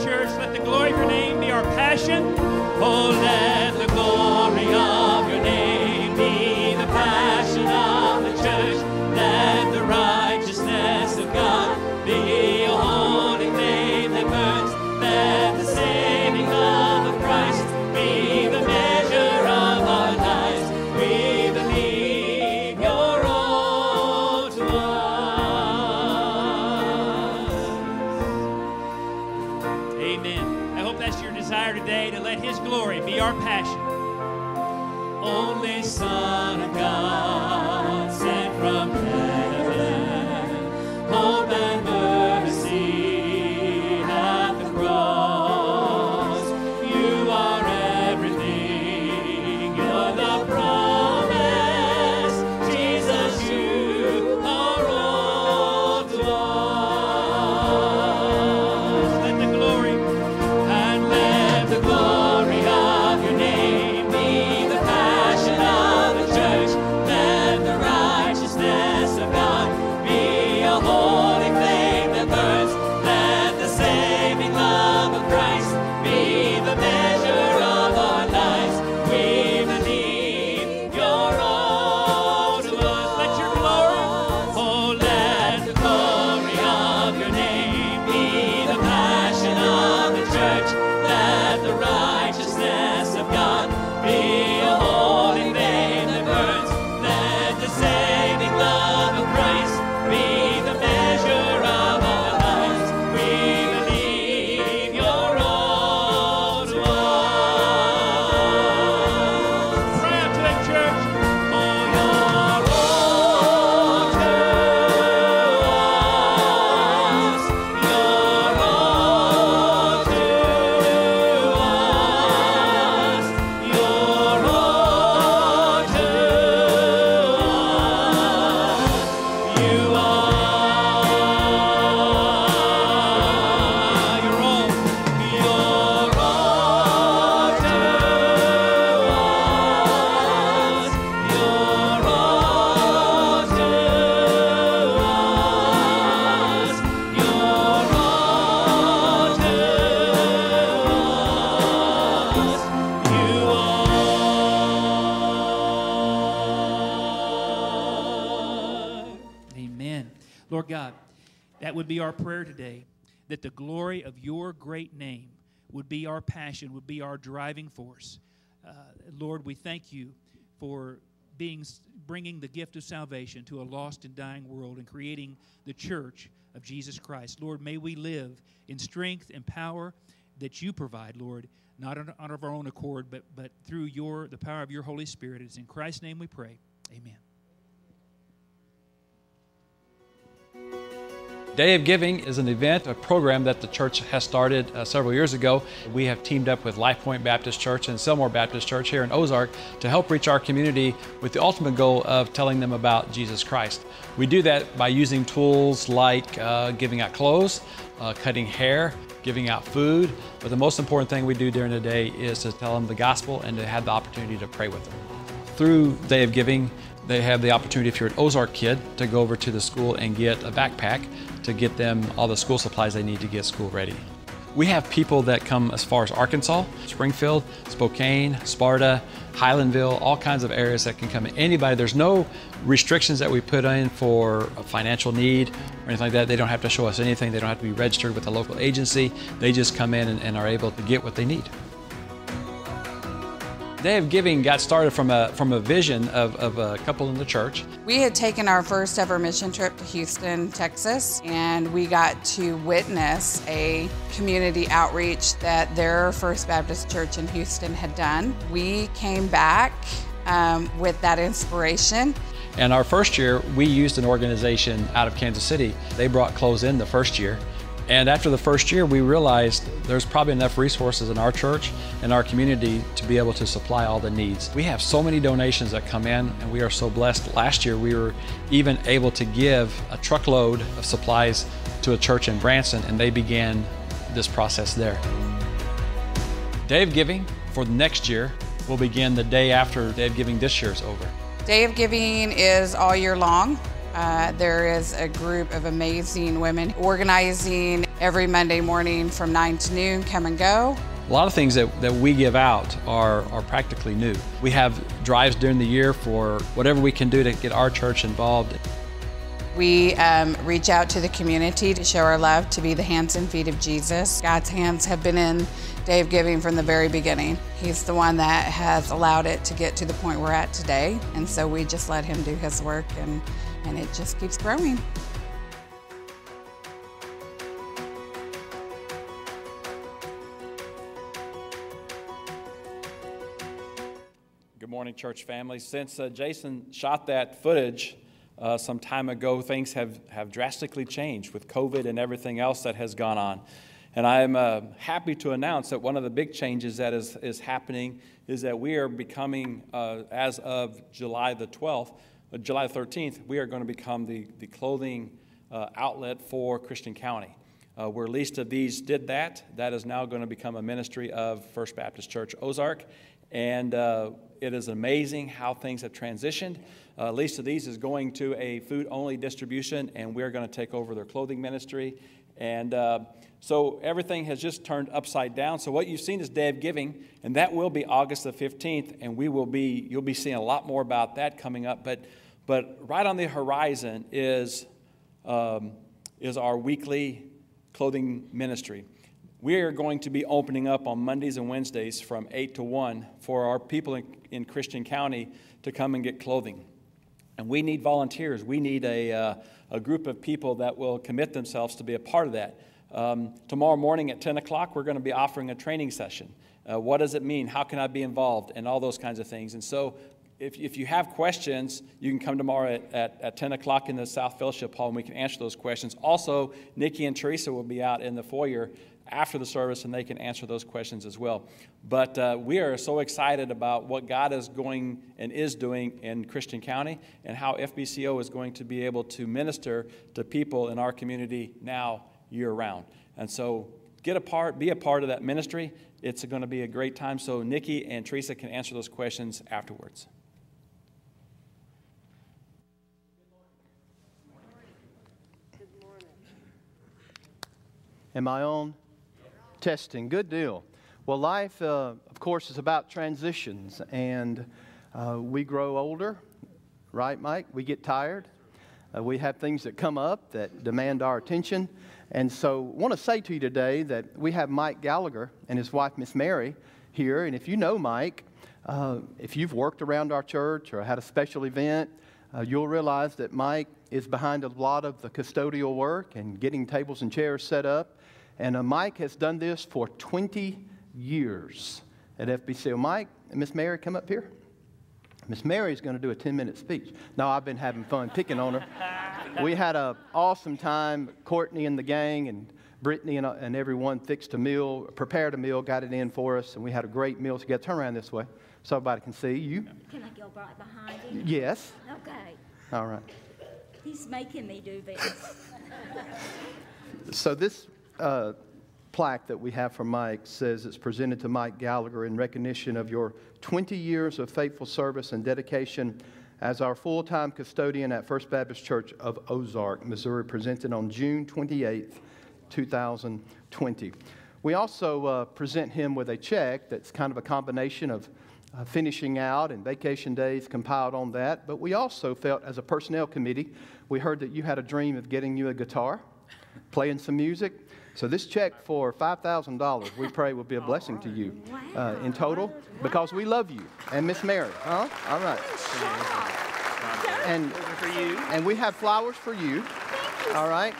church. Let the glory of your name be our passion. Oh, would be our passion, would be our driving force. Uh, Lord, we thank you for being bringing the gift of salvation to a lost and dying world and creating the church of Jesus Christ. Lord, may we live in strength and power that you provide, Lord, not on, of our own accord, but but through your the power of your Holy Spirit. It's in Christ's name we pray. Amen. Day of Giving is an event, a program that the church has started uh, several years ago. We have teamed up with Life Point Baptist Church and Selmore Baptist Church here in Ozark to help reach our community with the ultimate goal of telling them about Jesus Christ. We do that by using tools like uh, giving out clothes, uh, cutting hair, giving out food, but the most important thing we do during the day is to tell them the gospel and to have the opportunity to pray with them. Through Day of Giving, they have the opportunity, if you're an Ozark kid, to go over to the school and get a backpack to get them all the school supplies they need to get school ready. We have people that come as far as Arkansas, Springfield, Spokane, Sparta, Highlandville, all kinds of areas that can come in. Anybody, there's no restrictions that we put in for a financial need or anything like that. They don't have to show us anything. They don't have to be registered with a local agency. They just come in and, and are able to get what they need. Day of Giving got started from a, from a vision of, of a couple in the church. We had taken our first ever mission trip to Houston, Texas, and we got to witness a community outreach that their First Baptist Church in Houston had done. We came back um, with that inspiration. And our first year, we used an organization out of Kansas City. They brought clothes in the first year. And after the first year, we realized there's probably enough resources in our church and our community to be able to supply all the needs. We have so many donations that come in, and we are so blessed. Last year, we were even able to give a truckload of supplies to a church in Branson, and they began this process there. Day of Giving for the next year will begin the day after Day of Giving this year is over. Day of Giving is all year long. Uh, there is a group of amazing women organizing every Monday morning from 9 to noon, come and go. A lot of things that, that we give out are, are practically new. We have drives during the year for whatever we can do to get our church involved. We um, reach out to the community to show our love, to be the hands and feet of Jesus. God's hands have been in Day of Giving from the very beginning. He's the one that has allowed it to get to the point we're at today, and so we just let him do his work, and, and it just keeps growing. Good morning, church family. Since uh, Jason shot that footage uh, some time ago, things have, have drastically changed with COVID and everything else that has gone on. And I'm uh, happy to announce that one of the big changes that is, is happening is that we are becoming, uh, as of July the 12th, uh, July 13th, we are going to become the, the clothing uh, outlet for Christian County. Uh, where least of these did that, that is now going to become a ministry of First Baptist Church Ozark. And uh, it is amazing how things have transitioned. Uh, least of these is going to a food only distribution, and we're going to take over their clothing ministry. And uh, so everything has just turned upside down. So what you've seen is Day of Giving, and that will be August the 15th, and we will be, you'll be seeing a lot more about that coming up. But, but right on the horizon is, um, is our weekly clothing ministry. We are going to be opening up on Mondays and Wednesdays from 8 to 1 for our people in, in Christian County to come and get clothing. And we need volunteers. We need a, uh, a group of people that will commit themselves to be a part of that. Um, tomorrow morning at 10 o'clock, we're going to be offering a training session. Uh, what does it mean? How can I be involved? And all those kinds of things. And so, if, if you have questions, you can come tomorrow at, at, at 10 o'clock in the South Fellowship Hall and we can answer those questions. Also, Nikki and Teresa will be out in the foyer after the service and they can answer those questions as well. But uh, we are so excited about what God is going and is doing in Christian County and how FBCO is going to be able to minister to people in our community now year round. And so get a part, be a part of that ministry. It's going to be a great time. So Nikki and Teresa can answer those questions afterwards. Am I on? Testing. Good deal. Well, life, uh, of course, is about transitions, and uh, we grow older, right, Mike? We get tired. Uh, we have things that come up that demand our attention. And so, I want to say to you today that we have Mike Gallagher and his wife, Miss Mary, here. And if you know Mike, uh, if you've worked around our church or had a special event, uh, you'll realize that Mike is behind a lot of the custodial work and getting tables and chairs set up. And uh, Mike has done this for 20 years at FBCO. Mike and Miss Mary, come up here. Miss Mary's going to do a 10 minute speech. No, I've been having fun picking on her. We had an awesome time. Courtney and the gang and Brittany and, uh, and everyone fixed a meal, prepared a meal, got it in for us, and we had a great meal together. Turn around this way so everybody can see you. Can I go right behind him? Yes. Okay. All right. He's making me do this. So this uh, plaque that we have for Mike says it's presented to Mike Gallagher in recognition of your 20 years of faithful service and dedication as our full-time custodian at First Baptist Church of Ozark, Missouri, presented on June 28, 2020. We also uh, present him with a check that's kind of a combination of uh, finishing out and vacation days compiled on that. But we also felt, as a personnel committee, we heard that you had a dream of getting you a guitar, playing some music. So this check for $5,000, we pray will be a blessing to you uh, in total because we love you and Miss Mary. Huh? All right. And, and we have flowers for you. All right.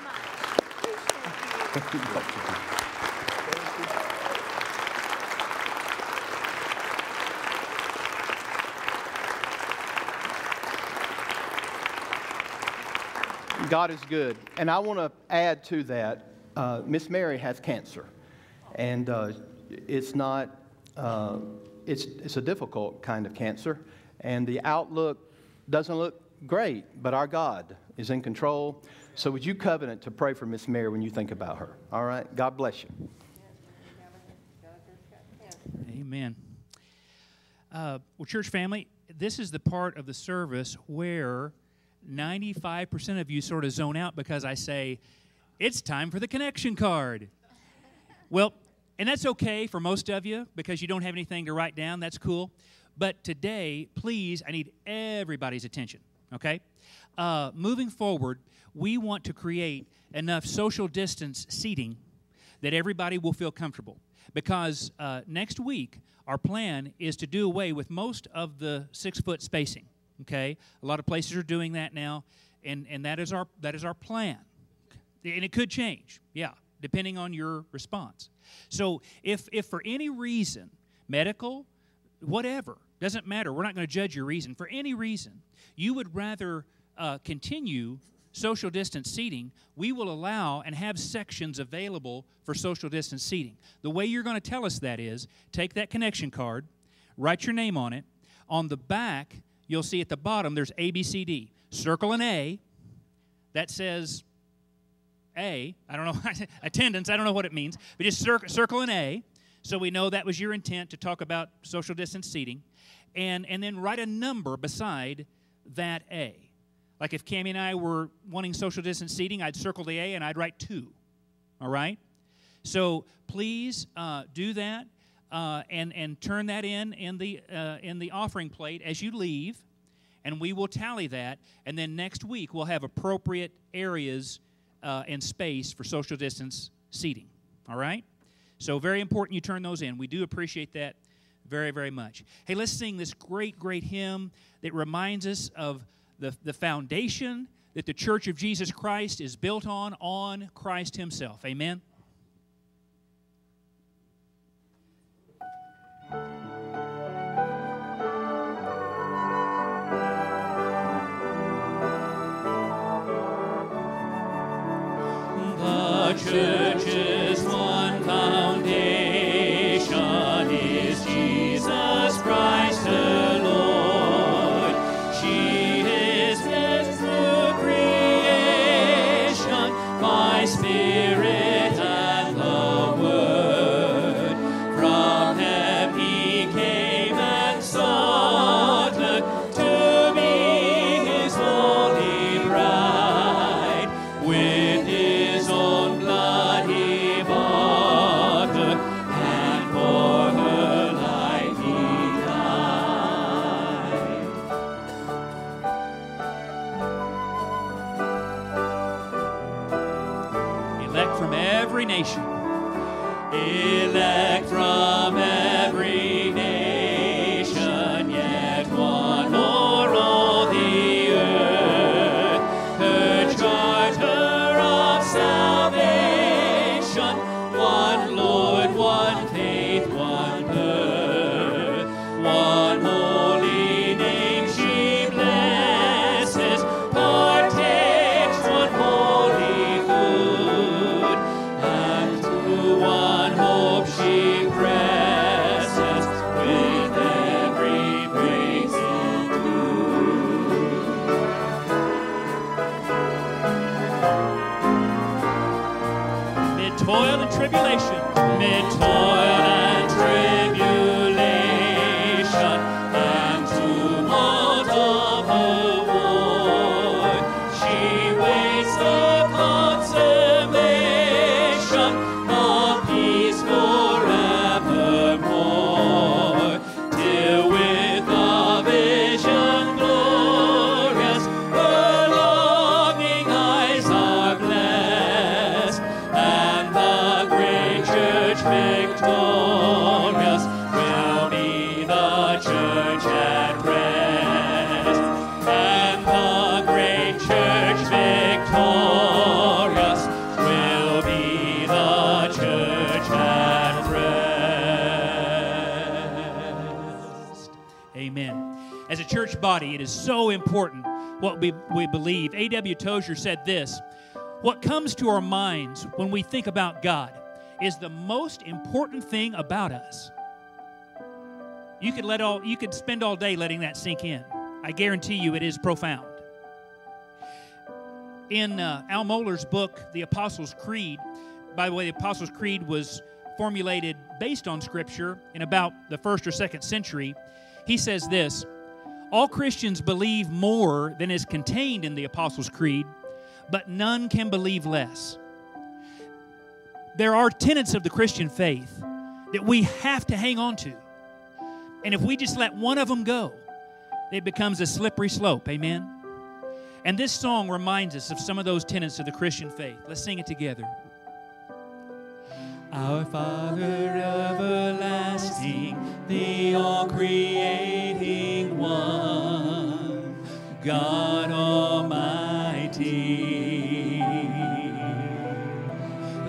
God is good. And I want to add to that uh, Miss Mary has cancer. And uh, it's not, uh, it's, it's a difficult kind of cancer. And the outlook doesn't look great, but our God is in control. So would you covenant to pray for Miss Mary when you think about her? All right? God bless you. Amen. Uh, well, church family, this is the part of the service where 95% of you sort of zone out because I say, it's time for the connection card. Well, and that's okay for most of you because you don't have anything to write down. That's cool. But today, please, I need everybody's attention, okay? Uh, moving forward, we want to create enough social distance seating that everybody will feel comfortable. Because uh, next week, our plan is to do away with most of the six foot spacing. Okay, a lot of places are doing that now, and, and that is our that is our plan, and it could change. Yeah, depending on your response. So if if for any reason, medical, whatever, doesn't matter. We're not going to judge your reason. For any reason, you would rather uh, continue social distance seating, we will allow and have sections available for social distance seating. The way you're going to tell us that is take that connection card, write your name on it. On the back, you'll see at the bottom there's A, B, C, D. Circle an A that says A. I don't know, attendance, I don't know what it means, but just cir- circle an A so we know that was your intent to talk about social distance seating. And, and then write a number beside that A. Like if Cami and I were wanting social distance seating, I'd circle the A and I'd write two. All right? So please uh, do that uh, and, and turn that in in the, uh, in the offering plate as you leave, and we will tally that. And then next week, we'll have appropriate areas uh, and space for social distance seating. All right? So, very important you turn those in. We do appreciate that very, very much. Hey, let's sing this great, great hymn that reminds us of the, the foundation that the Church of Jesus Christ is built on, on Christ Himself. Amen. The it is so important what we, we believe. A.W. Tozer said this What comes to our minds when we think about God is the most important thing about us. You could let all you could spend all day letting that sink in. I guarantee you it is profound. In uh, Al Mohler's book, The Apostles' Creed, by the way, the Apostles' Creed was formulated based on Scripture in about the first or second century. He says this All Christians believe more than is contained in the Apostles' Creed, but none can believe less. There are tenets of the Christian faith that we have to hang on to. And if we just let one of them go, it becomes a slippery slope. Amen? And this song reminds us of some of those tenets of the Christian faith. Let's sing it together. Our Father everlasting, the all creating one, God Almighty.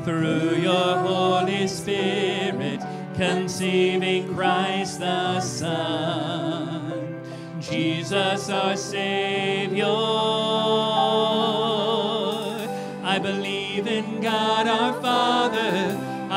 Through your Holy Spirit, conceiving Christ the Son, Jesus our Savior. I believe in God our Father.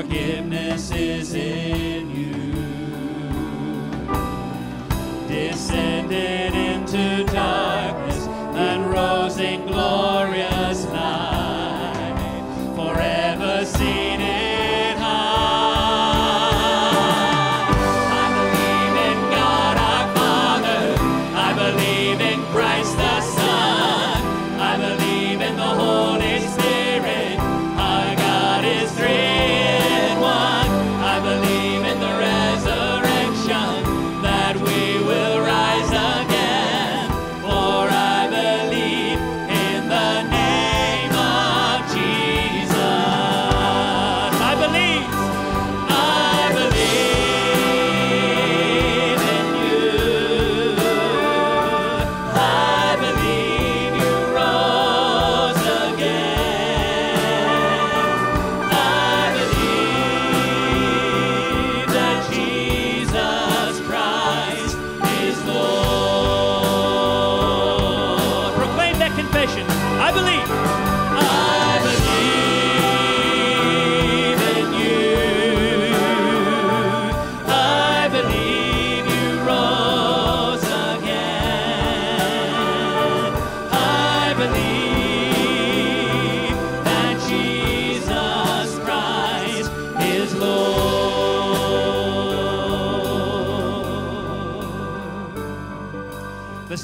Forgiveness is in you. Descended into darkness and rose in glorious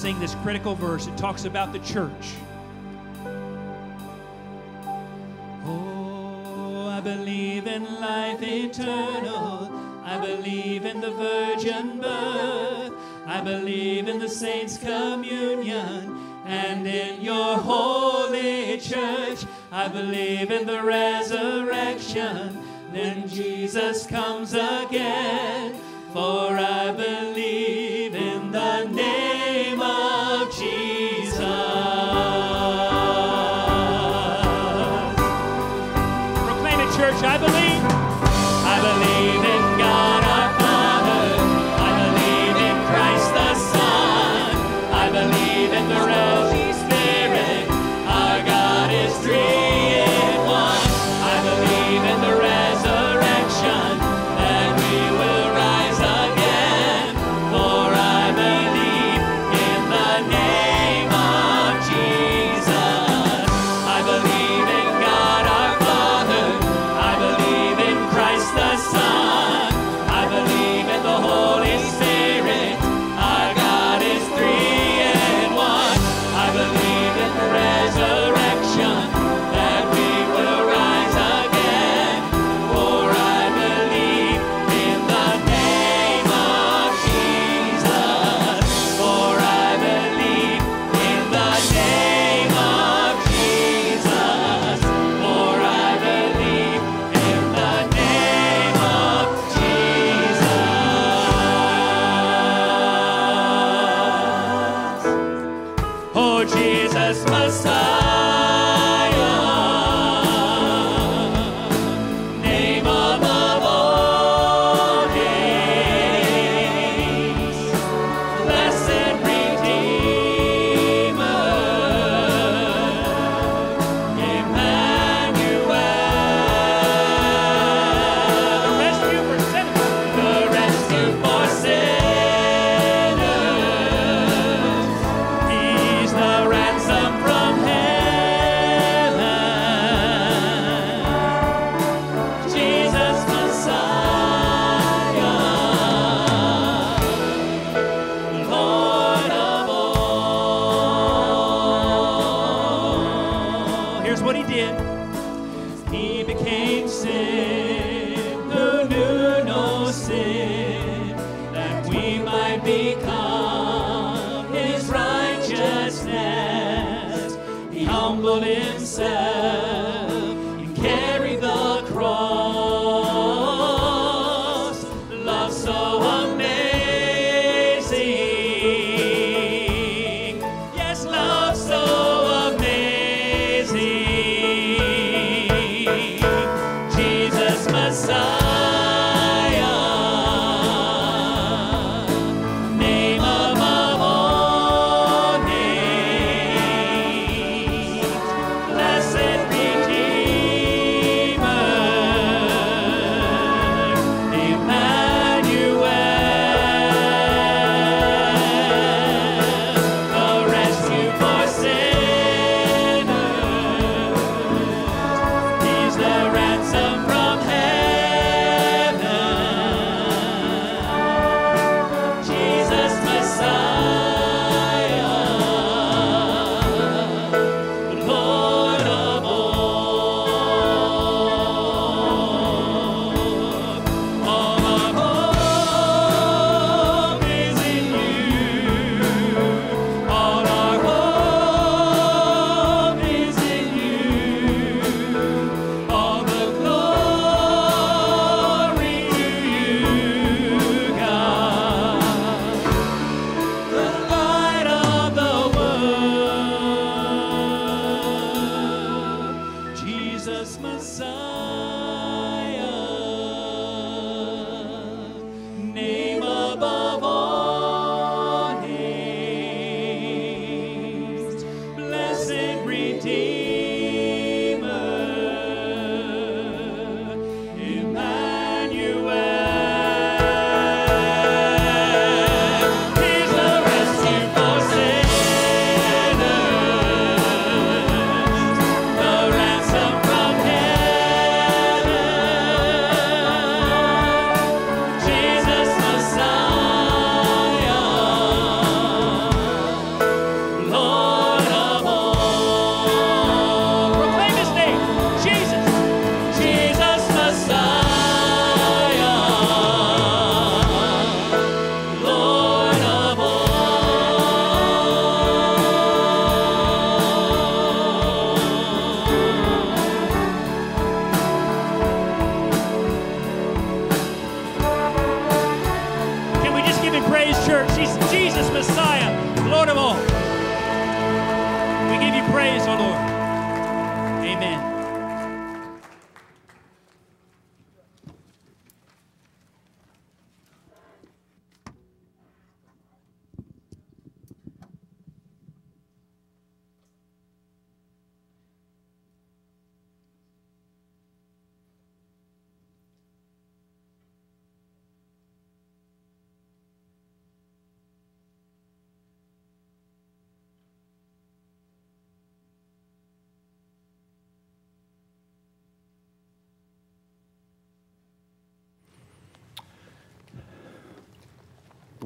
sing this critical verse. It talks about the church. Oh, I believe in life eternal. I believe in the virgin birth. I believe in the saints' communion and in your holy church. I believe in the resurrection. Then Jesus comes again. For I believe Here's what he did. He became sin who knew no sin, that we might become his righteousness. He humbled himself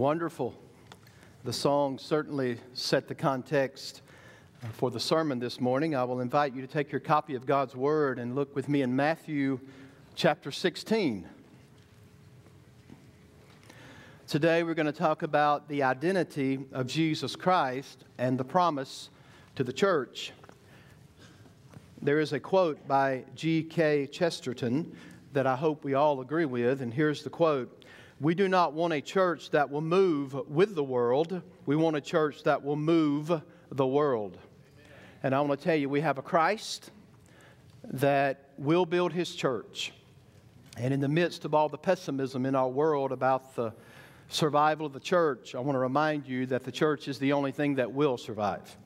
Wonderful. The song certainly set the context uh, for the sermon this morning. I will invite you to take your copy of God's Word and look with me in Matthew chapter 16. Today we're going to talk about the identity of Jesus Christ and the promise to the church. There is a quote by G.K. Chesterton that I hope we all agree with, and here's the quote We do not want a church that will move with the world, we want a church that will move the world. And I want to tell you, we have a Christ that will build his church. And in the midst of all the pessimism in our world about the survival of the church, I want to remind you that the church is the only thing that will survive.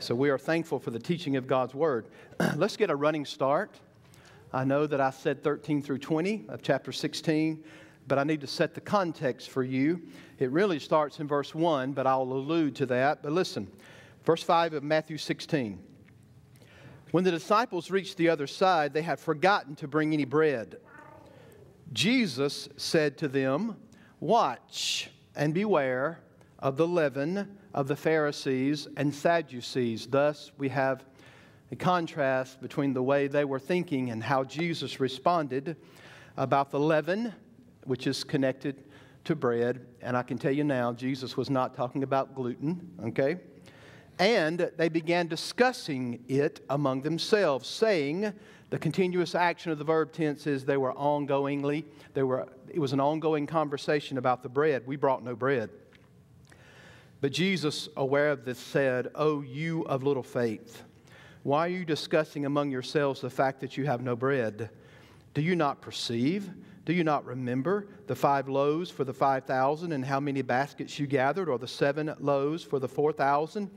So we are thankful for the teaching of God's word. Let's get a running start. I know that I said 13 through 20 of chapter 16, but I need to set the context for you. It really starts in verse 1, but I'll allude to that. But listen, verse 5 of Matthew 16. When the disciples reached the other side, they had forgotten to bring any bread. Jesus said to them, Watch and beware of the leaven of the Pharisees and Sadducees. Thus, we have a contrast between the way they were thinking and how Jesus responded about the leaven, which is connected to bread. And I can tell you now, Jesus was not talking about gluten, okay? And they began discussing it among themselves, saying, the continuous action of the verb tense is they were ongoingly, they were, it was an ongoing conversation about the bread. We brought no bread. But Jesus, aware of this, said, Oh, you of little faith, why are you discussing among yourselves the fact that you have no bread? Do you not perceive? Do you not remember the five loaves for the five thousand and how many baskets you gathered, or the seven loaves for the four thousand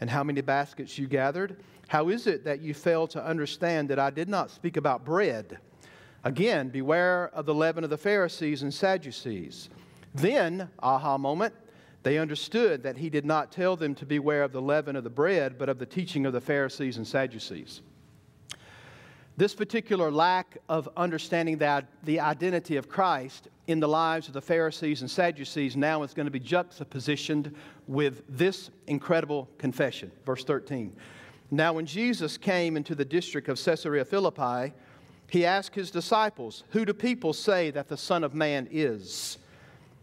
and how many baskets you gathered? How is it that you fail to understand that I did not speak about bread? Again, beware of the leaven of the Pharisees and Sadducees. Then, aha moment, they understood that he did not tell them to beware of the leaven of the bread, but of the teaching of the Pharisees and Sadducees. This particular lack of understanding that the identity of Christ in the lives of the Pharisees and Sadducees now is going to be juxtapositioned with this incredible confession. Verse 13. Now, when Jesus came into the district of Caesarea Philippi, he asked his disciples, Who do people say that the Son of Man is?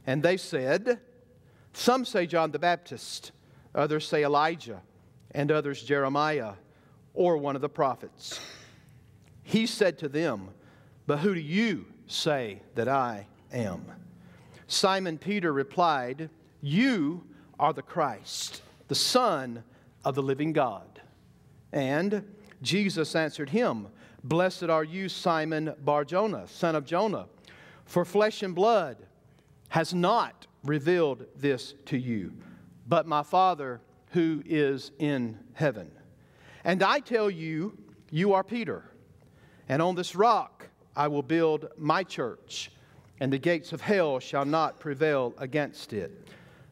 And they said, Some say John the Baptist, others say Elijah, and others Jeremiah, or one of the prophets. He said to them, But who do you say that I am? Simon Peter replied, You are the Christ, the Son of the living God. And Jesus answered him, Blessed are you, Simon Barjona, son of Jonah, for flesh and blood has not revealed this to you, but my Father who is in heaven. And I tell you, you are Peter, and on this rock I will build my church, and the gates of hell shall not prevail against it.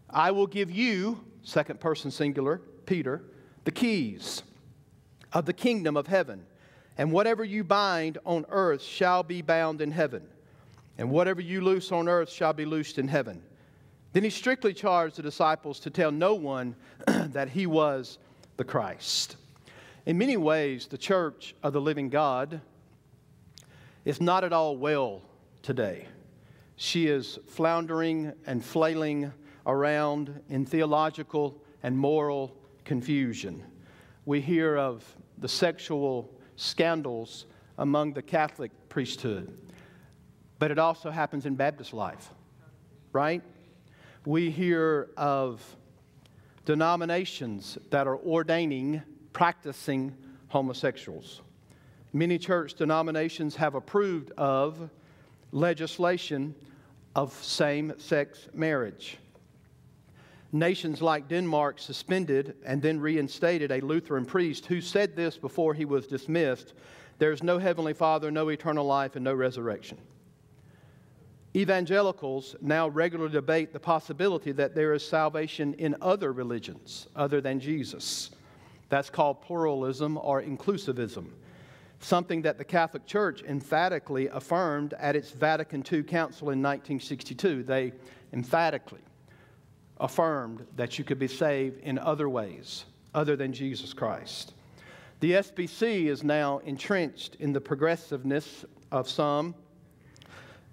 I will give you, second person singular, Peter, the keys of the kingdom of heaven. And whatever you bind on earth shall be bound in heaven, and whatever you loose on earth shall be loosed in heaven. Then he strictly charged the disciples to tell no one that he was the Christ. In many ways, the church of the living God is not at all well today. She is floundering and flailing around in theological and moral confusion. We hear of the sexual scandals among the Catholic priesthood. But it also happens in Baptist life, right? We hear of denominations that are ordaining, practicing homosexuals. Many church denominations have approved of legislation of same sex marriage. Nations like Denmark suspended and then reinstated a Lutheran priest who said this before he was dismissed There's no heavenly Father, no eternal life, and no resurrection. Evangelicals now regularly debate the possibility that there is salvation in other religions other than Jesus. That's called pluralism or inclusivism, something that the Catholic Church emphatically affirmed at its Vatican II Council in 1962. They emphatically affirmed that you could be saved in other ways other than Jesus Christ. The SBC is now entrenched in the progressiveness of some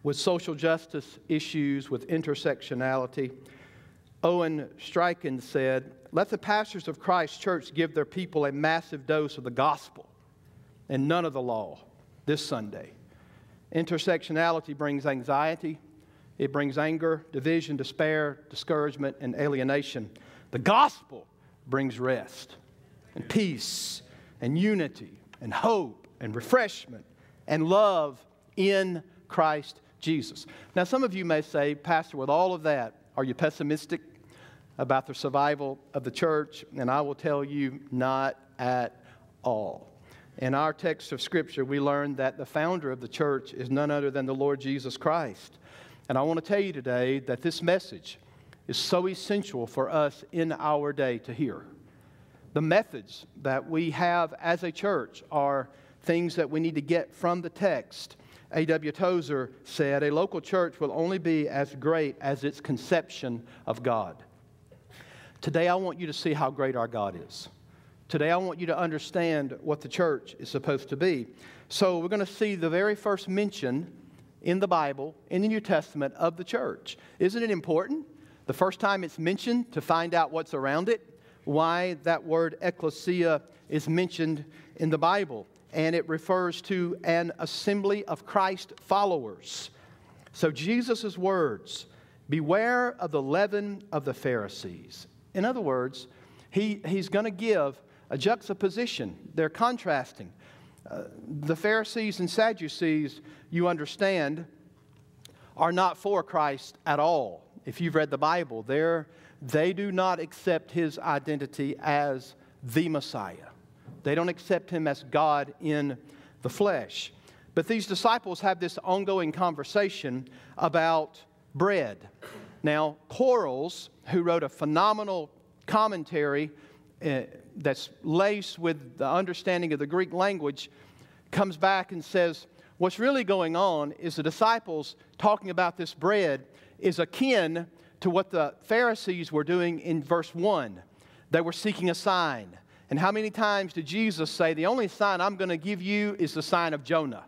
with social justice issues, with intersectionality. Owen Strachan said, Let the pastors of Christ Church give their people a massive dose of the gospel and none of the law this Sunday. Intersectionality brings anxiety, it brings anger, division, despair, discouragement, and alienation. The gospel brings rest and peace and unity and hope and refreshment and love in Christ Jesus. Now, some of you may say, Pastor, with all of that, are you pessimistic about the survival of the church? And I will tell you, not at all. In our text of Scripture, we learn that the founder of the church is none other than the Lord Jesus Christ. And I want to tell you today that this message is so essential for us in our day to hear. The methods that we have as a church are things that we need to get from the text. A.W. Tozer said, A local church will only be as great as its conception of God. Today, I want you to see how great our God is. Today, I want you to understand what the church is supposed to be. So, we're going to see the very first mention in the Bible, in the New Testament, of the church. Isn't it important? The first time it's mentioned to find out what's around it, why that word ecclesia is mentioned in the Bible. And it refers to an assembly of Christ followers. So, Jesus' words beware of the leaven of the Pharisees. In other words, he, he's going to give a juxtaposition. They're contrasting. Uh, the Pharisees and Sadducees, you understand, are not for Christ at all. If you've read the Bible, they're, they do not accept his identity as the Messiah. They don't accept him as God in the flesh. But these disciples have this ongoing conversation about bread. Now, Quarles, who wrote a phenomenal commentary Eh, that's laced with the understanding of the Greek language, comes back and says, What's really going on is the disciples talking about this bread is akin to what the Pharisees were doing in verse 1. They were seeking a sign. And how many times did Jesus say, The only sign I'm going to give you is the sign of Jonah?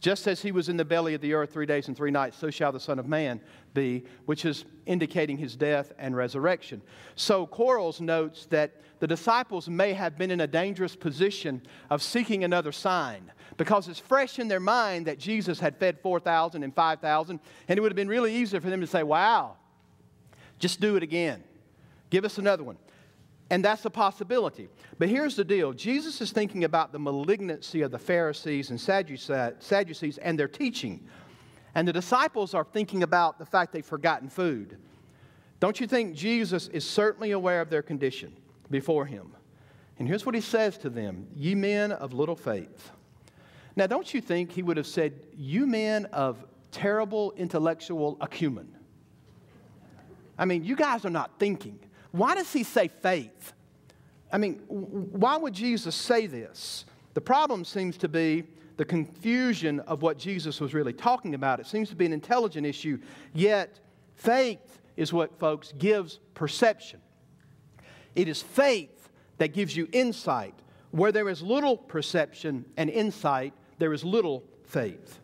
Just as he was in the belly of the earth three days and three nights, so shall the Son of Man be, which is indicating his death and resurrection. So Quarles notes that the disciples may have been in a dangerous position of seeking another sign because it's fresh in their mind that Jesus had fed 4,000 and 5,000, and it would have been really easy for them to say, Wow, just do it again. Give us another one. And that's a possibility. But here's the deal Jesus is thinking about the malignancy of the Pharisees and Sadducees and their teaching. And the disciples are thinking about the fact they've forgotten food. Don't you think Jesus is certainly aware of their condition before him? And here's what he says to them Ye men of little faith. Now, don't you think he would have said, You men of terrible intellectual acumen? I mean, you guys are not thinking. Why does he say faith? I mean, why would Jesus say this? The problem seems to be the confusion of what Jesus was really talking about. It seems to be an intelligent issue, yet faith is what, folks, gives perception. It is faith that gives you insight. Where there is little perception and insight, there is little faith.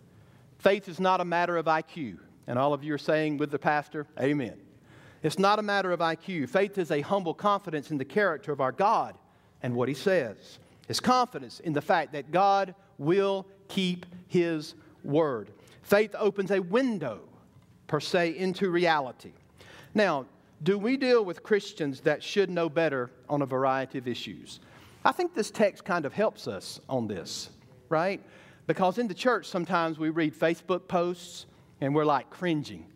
Faith is not a matter of IQ. And all of you are saying with the pastor, Amen. It's not a matter of IQ. Faith is a humble confidence in the character of our God and what He says. It's confidence in the fact that God will keep His word. Faith opens a window, per se, into reality. Now, do we deal with Christians that should know better on a variety of issues? I think this text kind of helps us on this, right? Because in the church, sometimes we read Facebook posts and we're like cringing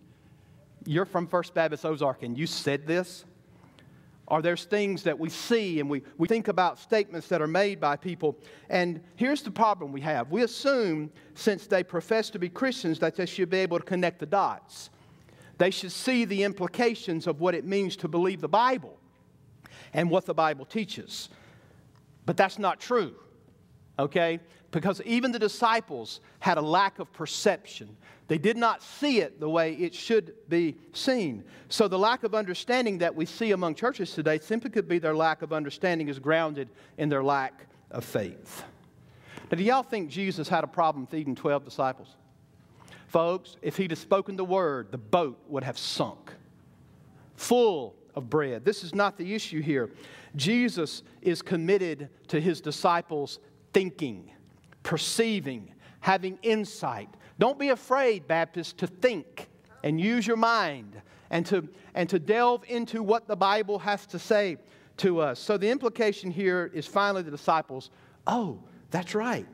you're from First Baptist Ozark and you said this? Are there's things that we see and we, we think about statements that are made by people. And here's the problem we have. We assume, since they profess to be Christians, that they should be able to connect the dots. They should see the implications of what it means to believe the Bible and what the Bible teaches. But that's not true, okay? Because even the disciples had a lack of perception. They did not see it the way it should be seen. So, the lack of understanding that we see among churches today simply could be their lack of understanding is grounded in their lack of faith. Now, do y'all think Jesus had a problem feeding 12 disciples? Folks, if he'd have spoken the word, the boat would have sunk, full of bread. This is not the issue here. Jesus is committed to his disciples' thinking, perceiving, having insight, don't be afraid, Baptists, to think and use your mind and to, and to delve into what the Bible has to say. to us. So the implication here is finally the disciples, oh, that's right.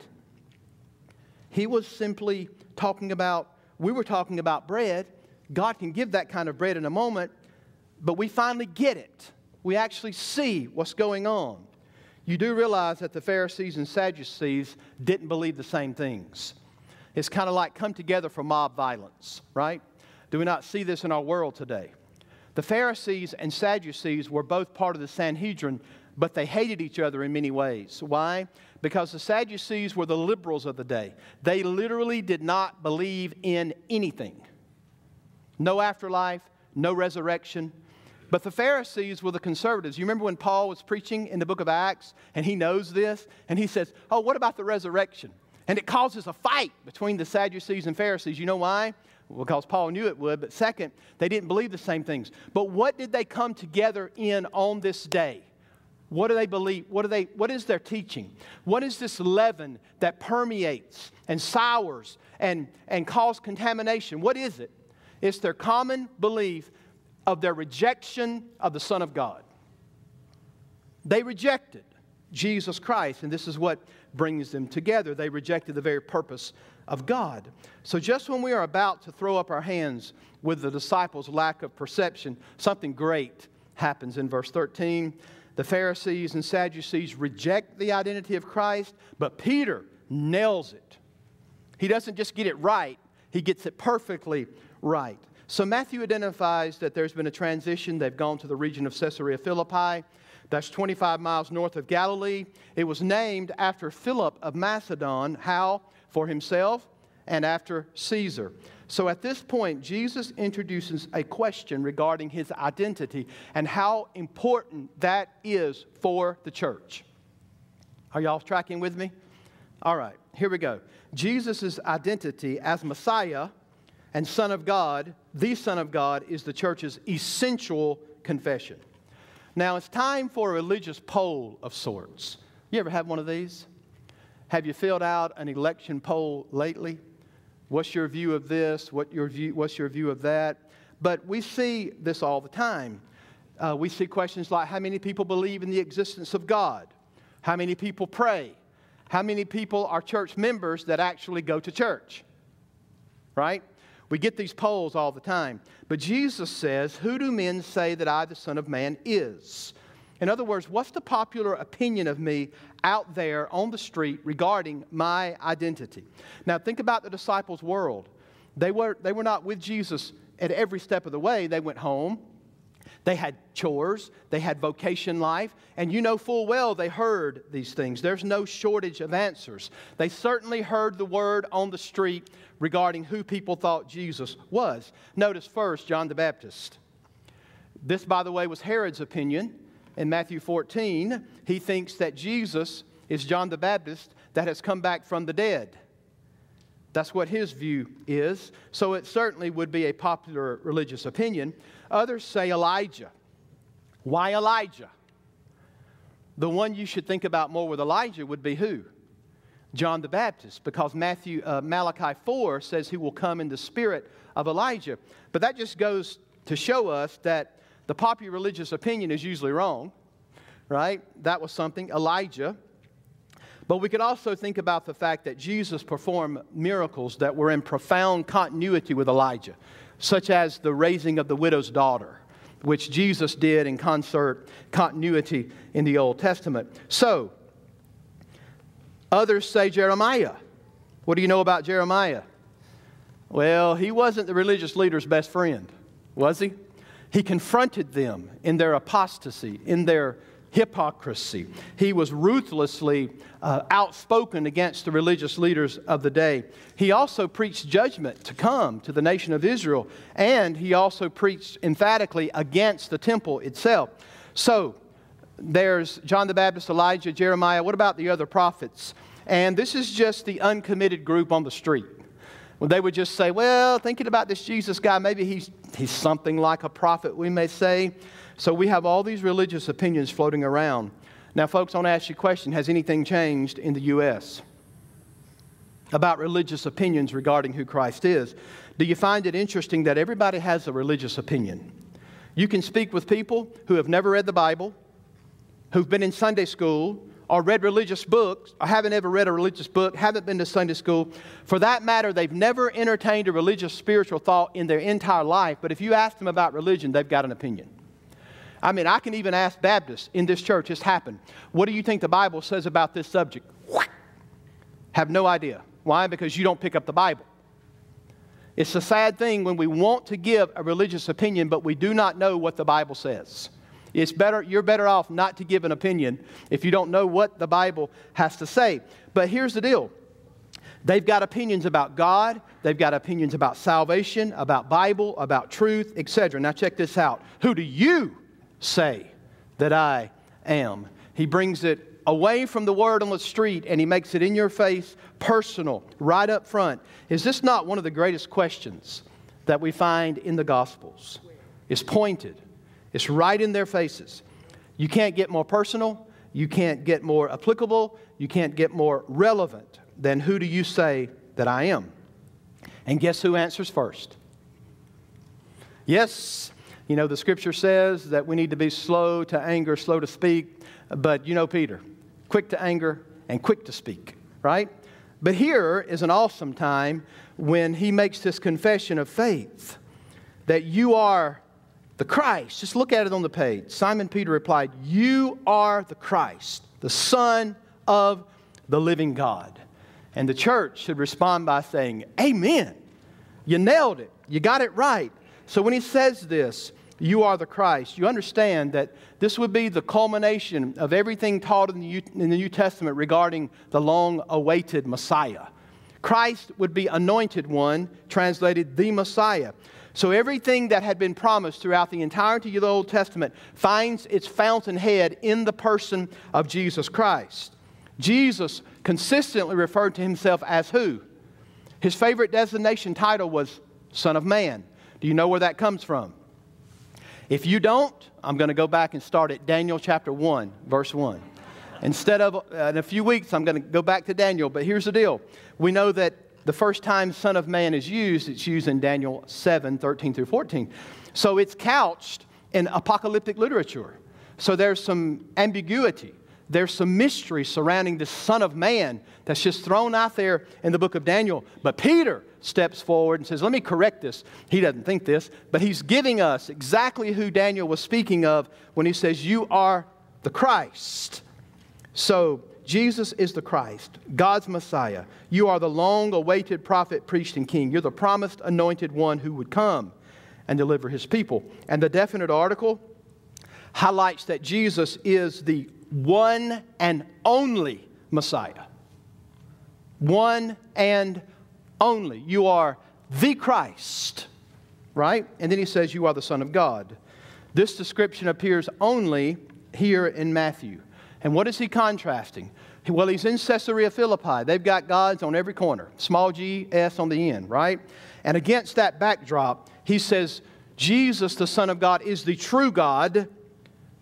He was simply talking about, we were talking about bread. God can give that kind of bread in a moment, but we finally get it. We actually see what's going on. You do realize that the Pharisees and Sadducees didn't believe the same things. It's kind of like come together for mob violence, right? Do we not see this in our world today? The Pharisees and Sadducees were both part of the Sanhedrin, but they hated each other in many ways. Why? Because the Sadducees were the liberals of the day. They literally did not believe in anything no afterlife, no resurrection. But the Pharisees were the conservatives. You remember when Paul was preaching in the book of Acts and he knows this and he says, Oh, what about the resurrection? And it causes a fight between the Sadducees and Pharisees. You know why? Because Paul knew it would. But second, they didn't believe the same things. But what did they come together in on this day? What do they believe? What, do they, what is their teaching? What is this leaven that permeates and sours and, and causes contamination? What is it? It's their common belief of their rejection of the Son of God. They rejected Jesus Christ, and this is what brings them together. They rejected the very purpose of God. So, just when we are about to throw up our hands with the disciples' lack of perception, something great happens in verse 13. The Pharisees and Sadducees reject the identity of Christ, but Peter nails it. He doesn't just get it right, he gets it perfectly right. So Matthew identifies that there's been a transition. They've gone to the region of Caesarea Philippi. That's 25 miles north of Galilee. It was named after Philip of Macedon. How? For himself and after Caesar. So at this point, Jesus introduces a question regarding his identity and how important that is for the church. Are y'all tracking with me? All right, here we go. Jesus' identity as Messiah and Son of God, the Son of God, is the church's essential confession. Now, it's time for a religious poll of sorts. You ever have one of these? Have you filled out an election poll lately? What's your view of this? What your view, what's your view of that? But we see this all the time. Uh, we see questions like how many people believe in the existence of God? How many people pray? How many people are church members that actually go to church? Right? We get these polls all the time. But Jesus says, Who do men say that I, the Son of Man, is? In other words, what's the popular opinion of me out there on the street regarding my identity? Now, think about the disciples' world. They were, they were not with Jesus at every step of the way. They went home, they had chores, they had vocation life, and you know full well they heard these things. There's no shortage of answers. They certainly heard the word on the street regarding who people thought Jesus was. Notice first John the Baptist. This, by the way, was Herod's opinion. In Matthew 14, he thinks that Jesus is John the Baptist that has come back from the dead. That's what his view is. So it certainly would be a popular religious opinion. Others say Elijah. Why Elijah? The one you should think about more with Elijah would be who? John the Baptist, because Matthew uh, Malachi 4 says he will come in the spirit of Elijah. But that just goes to show us that the popular religious opinion is usually wrong, right? That was something. Elijah. But we could also think about the fact that Jesus performed miracles that were in profound continuity with Elijah, such as the raising of the widow's daughter, which Jesus did in concert continuity in the Old Testament. So, others say Jeremiah. What do you know about Jeremiah? Well, he wasn't the religious leader's best friend, was he? He confronted them in their apostasy, in their hypocrisy. He was ruthlessly uh, outspoken against the religious leaders of the day. He also preached judgment to come to the nation of Israel, and he also preached emphatically against the temple itself. So, there's John the Baptist, Elijah, Jeremiah. What about the other prophets? And this is just the uncommitted group on the street. Well, they would just say, well, thinking about this Jesus guy, maybe he's, he's something like a prophet, we may say. So we have all these religious opinions floating around. Now, folks, I want to ask you a question Has anything changed in the U.S. about religious opinions regarding who Christ is? Do you find it interesting that everybody has a religious opinion? You can speak with people who have never read the Bible, who've been in Sunday school or read religious books, or haven't ever read a religious book, haven't been to Sunday school. For that matter, they've never entertained a religious spiritual thought in their entire life, but if you ask them about religion, they've got an opinion. I mean, I can even ask Baptists in this church, it's happened. What do you think the Bible says about this subject? Have no idea. Why? Because you don't pick up the Bible. It's a sad thing when we want to give a religious opinion, but we do not know what the Bible says. It's better, you're better off not to give an opinion if you don't know what the Bible has to say. But here's the deal they've got opinions about God, they've got opinions about salvation, about Bible, about truth, etc. Now, check this out. Who do you say that I am? He brings it away from the word on the street and he makes it in your face, personal, right up front. Is this not one of the greatest questions that we find in the Gospels? It's pointed, it's right in their faces. You can't get more personal, you can't get more applicable, you can't get more relevant than who do you say that I am? And guess who answers first? Yes, you know, the scripture says that we need to be slow to anger, slow to speak, but you know Peter quick to anger, and quick to speak, right? But here is an awesome time when he makes this confession of faith that you are the Christ. Just look at it on the page. Simon Peter replied, You are the Christ, the Son of the living God. And the church should respond by saying, Amen. You nailed it. You got it right. So when he says this, you are the Christ, you understand that this would be the culmination of everything taught in the, New, in the New Testament regarding the long awaited Messiah. Christ would be anointed one, translated the Messiah. So everything that had been promised throughout the entirety of the Old Testament finds its fountainhead in the person of Jesus Christ. Jesus consistently referred to himself as who? His favorite designation title was Son of Man. Do you know where that comes from? If you don't, I'm going to go back and start at Daniel chapter 1, verse 1. Instead of uh, in a few weeks, I'm going to go back to Daniel, but here's the deal. We know that the first time Son of Man is used, it's used in Daniel 7, 13 through 14. So it's couched in apocalyptic literature. So there's some ambiguity. There's some mystery surrounding the Son of Man that's just thrown out there in the book of Daniel. But Peter steps forward and says, Let me correct this. He doesn't think this, but he's giving us exactly who Daniel was speaking of when he says, You are the Christ. So, Jesus is the Christ, God's Messiah. You are the long awaited prophet, priest, and king. You're the promised anointed one who would come and deliver his people. And the definite article highlights that Jesus is the one and only Messiah. One and only. You are the Christ, right? And then he says, You are the Son of God. This description appears only here in Matthew. And what is he contrasting? Well, he's in Caesarea Philippi. They've got gods on every corner, small g, s on the end, right? And against that backdrop, he says, Jesus, the Son of God, is the true God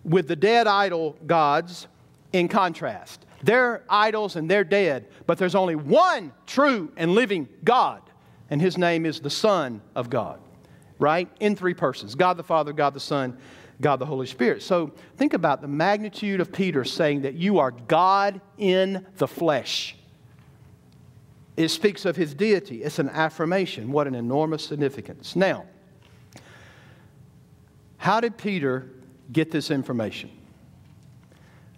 with the dead idol gods in contrast. They're idols and they're dead, but there's only one true and living God, and his name is the Son of God, right? In three persons God the Father, God the Son, God the Holy Spirit. So think about the magnitude of Peter saying that you are God in the flesh. It speaks of his deity. It's an affirmation. What an enormous significance. Now, how did Peter get this information?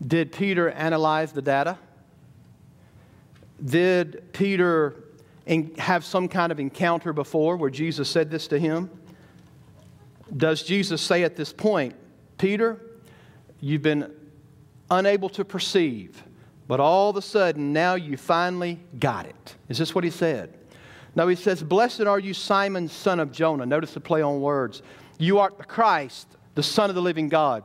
Did Peter analyze the data? Did Peter have some kind of encounter before where Jesus said this to him? Does Jesus say at this point, Peter, you've been unable to perceive, but all of a sudden now you finally got it? Is this what he said? No, he says, Blessed are you, Simon, son of Jonah. Notice the play on words. You are the Christ, the Son of the living God.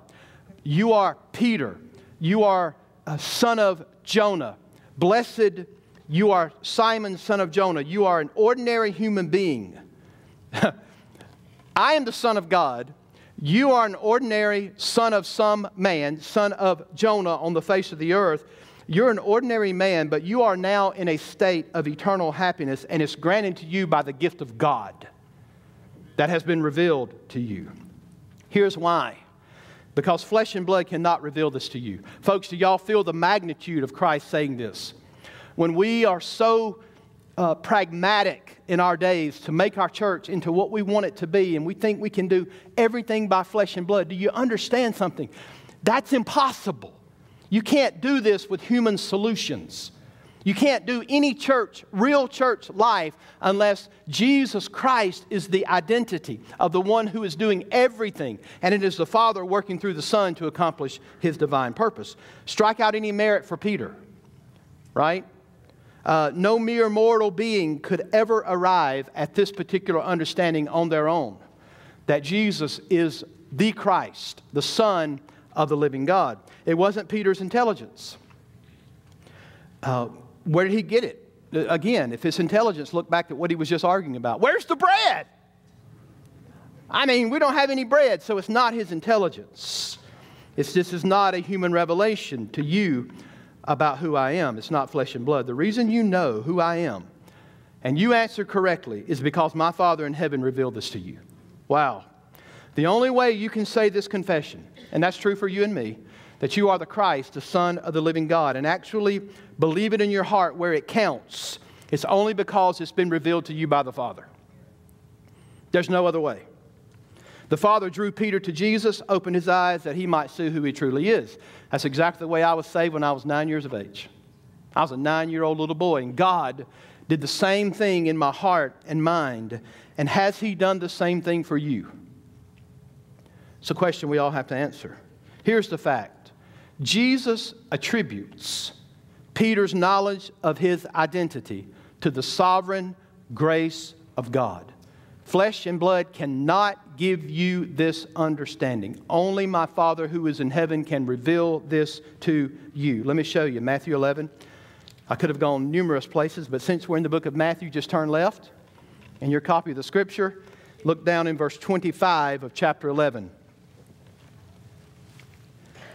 You are Peter. You are a son of Jonah. Blessed, you are Simon, son of Jonah. You are an ordinary human being. I am the Son of God. You are an ordinary son of some man, son of Jonah on the face of the earth. You're an ordinary man, but you are now in a state of eternal happiness, and it's granted to you by the gift of God that has been revealed to you. Here's why because flesh and blood cannot reveal this to you. Folks, do y'all feel the magnitude of Christ saying this? When we are so uh, pragmatic in our days to make our church into what we want it to be, and we think we can do everything by flesh and blood, do you understand something? That's impossible. You can't do this with human solutions. You can't do any church, real church life, unless Jesus Christ is the identity of the one who is doing everything. And it is the Father working through the Son to accomplish his divine purpose. Strike out any merit for Peter, right? Uh, no mere mortal being could ever arrive at this particular understanding on their own that Jesus is the Christ, the Son of the living God. It wasn't Peter's intelligence. Uh, where did he get it? Uh, again, if his intelligence, look back at what he was just arguing about. Where's the bread? I mean, we don't have any bread, so it's not his intelligence. It's, this is not a human revelation to you about who I am. It's not flesh and blood. The reason you know who I am and you answer correctly is because my Father in heaven revealed this to you. Wow. The only way you can say this confession, and that's true for you and me, that you are the Christ, the Son of the living God, and actually believe it in your heart where it counts, it's only because it's been revealed to you by the Father. There's no other way. The Father drew Peter to Jesus, opened his eyes that he might see who he truly is. That's exactly the way I was saved when I was nine years of age. I was a nine year old little boy, and God did the same thing in my heart and mind. And has He done the same thing for you? It's a question we all have to answer. Here's the fact Jesus attributes Peter's knowledge of his identity to the sovereign grace of God. Flesh and blood cannot give you this understanding. Only my Father who is in heaven can reveal this to you. Let me show you Matthew 11. I could have gone numerous places, but since we're in the book of Matthew, just turn left in your copy of the scripture. Look down in verse 25 of chapter 11.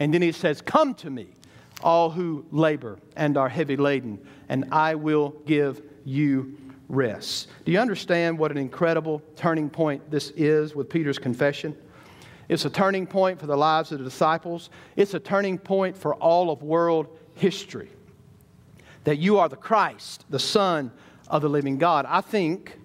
And then he says, Come to me, all who labor and are heavy laden, and I will give you rest. Do you understand what an incredible turning point this is with Peter's confession? It's a turning point for the lives of the disciples. It's a turning point for all of world history. That you are the Christ, the Son of the living God. I think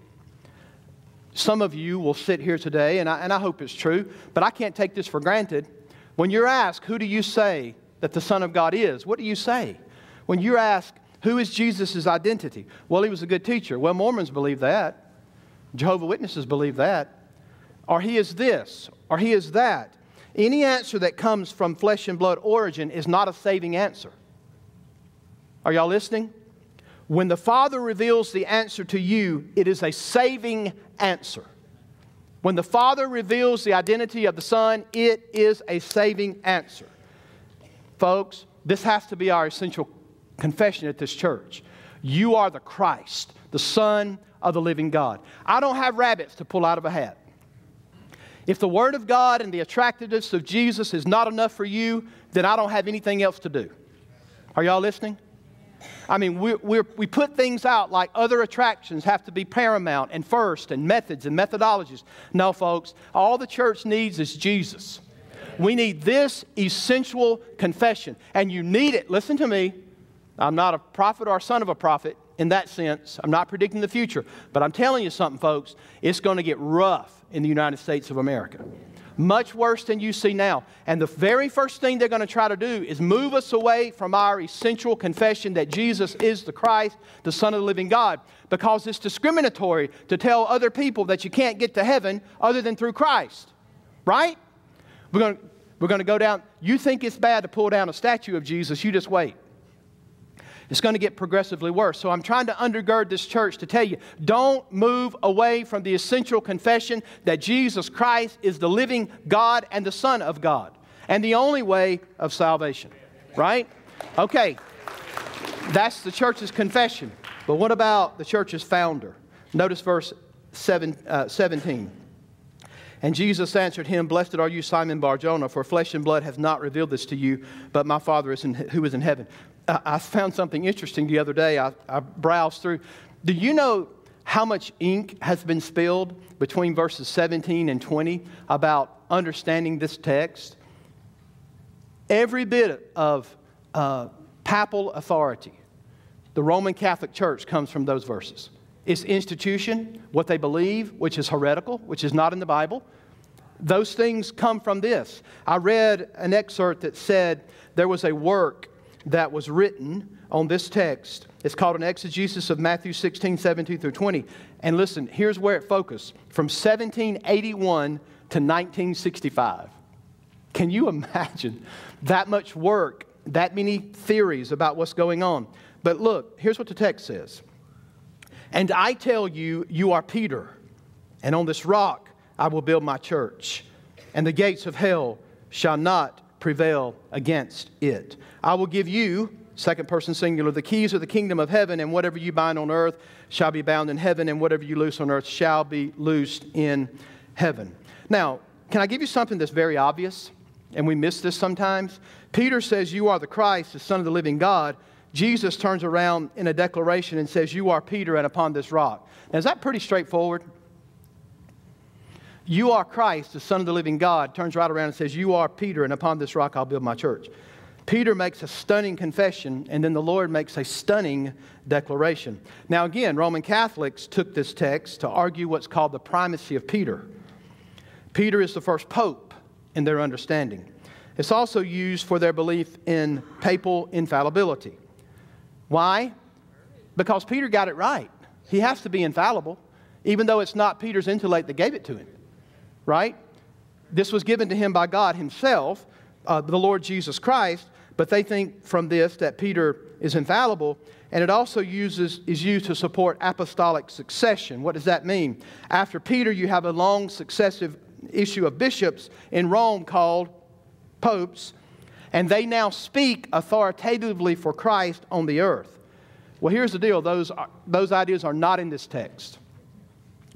some of you will sit here today, and I, and I hope it's true, but I can't take this for granted. When you're asked, who do you say that the Son of God is? What do you say? When you're asked, who is Jesus' identity? Well, he was a good teacher. Well, Mormons believe that. Jehovah Witnesses believe that. Or he is this, or he is that. Any answer that comes from flesh and blood origin is not a saving answer. Are y'all listening? When the Father reveals the answer to you, it is a saving answer. When the Father reveals the identity of the Son, it is a saving answer. Folks, this has to be our essential confession at this church. You are the Christ, the Son of the living God. I don't have rabbits to pull out of a hat. If the Word of God and the attractiveness of Jesus is not enough for you, then I don't have anything else to do. Are y'all listening? I mean, we we put things out like other attractions have to be paramount and first, and methods and methodologies. No, folks, all the church needs is Jesus. We need this essential confession, and you need it. Listen to me. I'm not a prophet or son of a prophet in that sense. I'm not predicting the future, but I'm telling you something, folks. It's going to get rough in the United States of America much worse than you see now. And the very first thing they're going to try to do is move us away from our essential confession that Jesus is the Christ, the Son of the living God, because it's discriminatory to tell other people that you can't get to heaven other than through Christ. Right? We're going to, we're going to go down. You think it's bad to pull down a statue of Jesus, you just wait. It's going to get progressively worse. So I'm trying to undergird this church to tell you don't move away from the essential confession that Jesus Christ is the living God and the Son of God. and the only way of salvation. Right? Okay. That's the church's confession. But what about the church's founder? Notice verse seven, uh, 17. And Jesus answered him, Blessed are you, Simon Barjona, for flesh and blood has not revealed this to you, but my Father is in, who is in heaven. I, found something interesting the other day. I, I browsed through. Do you know how much ink has been spilled between verses 17 and 20 about understanding this text? Every bit of uh, papal authority, the Roman Catholic Church comes from those verses. Its institution, what they believe, which is heretical, which is not in the Bible, those things come from this. I read an excerpt that said there was a work that was written on this text. It's called an exegesis of Matthew 16, 17 through 20. And listen, here's where it focused from 1781 to 1965. Can you imagine that much work, that many theories about what's going on? But look, here's what the text says And I tell you, you are Peter, and on this rock I will build my church, and the gates of hell shall not prevail against it. I will give you, second person singular, the keys of the kingdom of heaven, and whatever you bind on earth shall be bound in heaven, and whatever you loose on earth shall be loosed in heaven. Now, can I give you something that's very obvious? And we miss this sometimes. Peter says, You are the Christ, the Son of the living God. Jesus turns around in a declaration and says, You are Peter, and upon this rock. Now, is that pretty straightforward? You are Christ, the Son of the living God, turns right around and says, You are Peter, and upon this rock I'll build my church. Peter makes a stunning confession, and then the Lord makes a stunning declaration. Now, again, Roman Catholics took this text to argue what's called the primacy of Peter. Peter is the first pope in their understanding. It's also used for their belief in papal infallibility. Why? Because Peter got it right. He has to be infallible, even though it's not Peter's intellect that gave it to him right? This was given to him by God himself, uh, the Lord Jesus Christ, but they think from this that Peter is infallible, and it also uses, is used to support apostolic succession. What does that mean? After Peter, you have a long successive issue of bishops in Rome called popes, and they now speak authoritatively for Christ on the earth. Well, here's the deal those, those ideas are not in this text,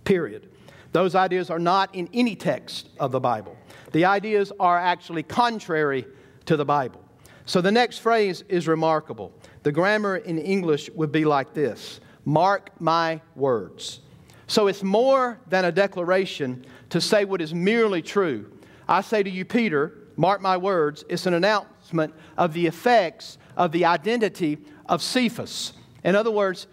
period. Those ideas are not in any text of the Bible. The ideas are actually contrary to the Bible. So the next phrase is remarkable. The grammar in English would be like this Mark my words. So it's more than a declaration to say what is merely true. I say to you, Peter, mark my words, it's an announcement of the effects of the identity of Cephas. In other words,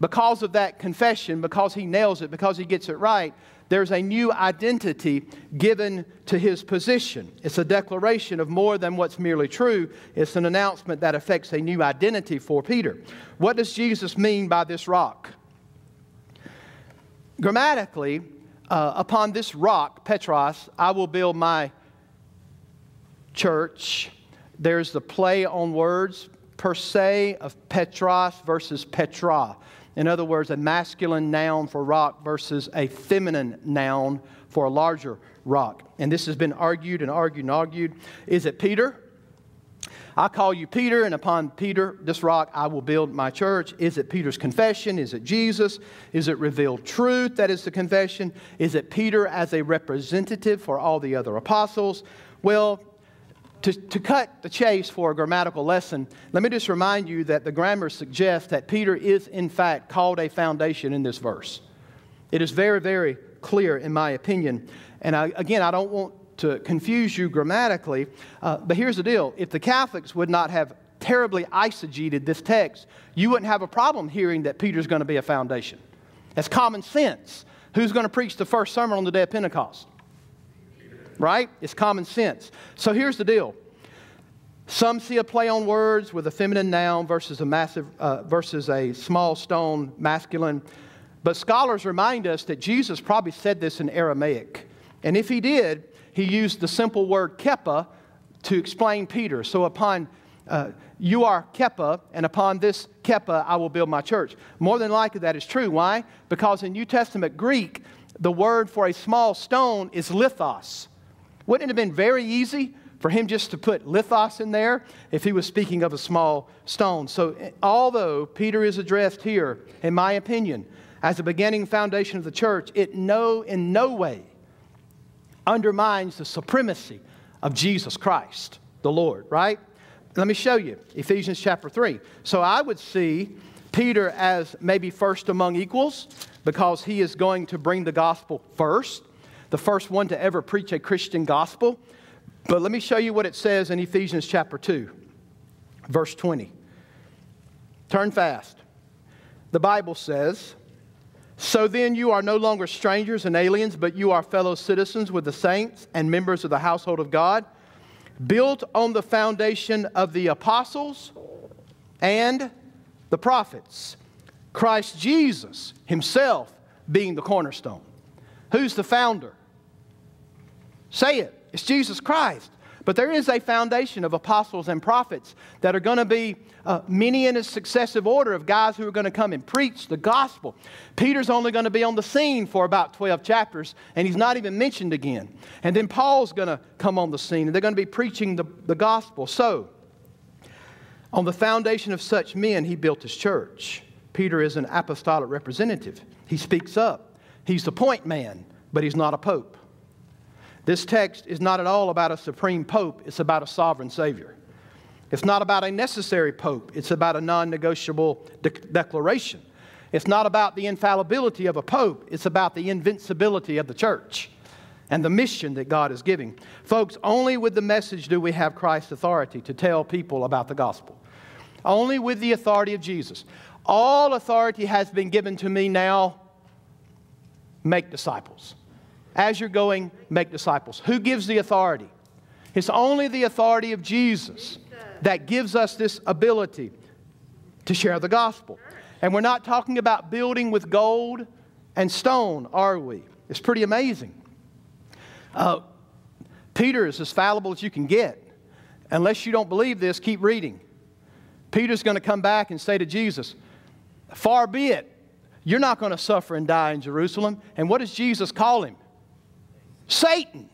because of that confession, because he nails it, because he gets it right, there's a new identity given to his position. It's a declaration of more than what's merely true, it's an announcement that affects a new identity for Peter. What does Jesus mean by this rock? Grammatically, uh, upon this rock, Petros, I will build my church. There's the play on words per se of Petros versus Petra. In other words, a masculine noun for rock versus a feminine noun for a larger rock. And this has been argued and argued and argued. Is it Peter? I call you Peter, and upon Peter, this rock, I will build my church. Is it Peter's confession? Is it Jesus? Is it revealed truth that is the confession? Is it Peter as a representative for all the other apostles? Well, to, to cut the chase for a grammatical lesson, let me just remind you that the grammar suggests that Peter is, in fact, called a foundation in this verse. It is very, very clear, in my opinion. And I, again, I don't want to confuse you grammatically, uh, but here's the deal. If the Catholics would not have terribly eisegeted this text, you wouldn't have a problem hearing that Peter's going to be a foundation. That's common sense. Who's going to preach the first sermon on the day of Pentecost? Right? It's common sense. So here's the deal. Some see a play on words with a feminine noun versus a massive uh, versus a small stone masculine. But scholars remind us that Jesus probably said this in Aramaic. And if he did, he used the simple word kepa to explain Peter. So upon uh, you are kepa, and upon this kepa I will build my church. More than likely that is true. Why? Because in New Testament Greek, the word for a small stone is lithos. Wouldn't it have been very easy for him just to put lithos in there if he was speaking of a small stone. So, although Peter is addressed here, in my opinion, as the beginning foundation of the church, it no, in no way undermines the supremacy of Jesus Christ, the Lord, right? Let me show you Ephesians chapter 3. So, I would see Peter as maybe first among equals because he is going to bring the gospel first, the first one to ever preach a Christian gospel. But let me show you what it says in Ephesians chapter 2, verse 20. Turn fast. The Bible says, So then you are no longer strangers and aliens, but you are fellow citizens with the saints and members of the household of God, built on the foundation of the apostles and the prophets, Christ Jesus himself being the cornerstone. Who's the founder? Say it. It's Jesus Christ. But there is a foundation of apostles and prophets that are going to be uh, many in a successive order of guys who are going to come and preach the gospel. Peter's only going to be on the scene for about 12 chapters, and he's not even mentioned again. And then Paul's going to come on the scene, and they're going to be preaching the, the gospel. So, on the foundation of such men, he built his church. Peter is an apostolic representative. He speaks up. He's the point man, but he's not a pope. This text is not at all about a supreme pope, it's about a sovereign Savior. It's not about a necessary pope, it's about a non negotiable de- declaration. It's not about the infallibility of a pope, it's about the invincibility of the church and the mission that God is giving. Folks, only with the message do we have Christ's authority to tell people about the gospel. Only with the authority of Jesus. All authority has been given to me now. Make disciples. As you're going, make disciples. Who gives the authority? It's only the authority of Jesus that gives us this ability to share the gospel. And we're not talking about building with gold and stone, are we? It's pretty amazing. Uh, Peter is as fallible as you can get. Unless you don't believe this, keep reading. Peter's going to come back and say to Jesus, Far be it, you're not going to suffer and die in Jerusalem. And what does Jesus call him? Satan.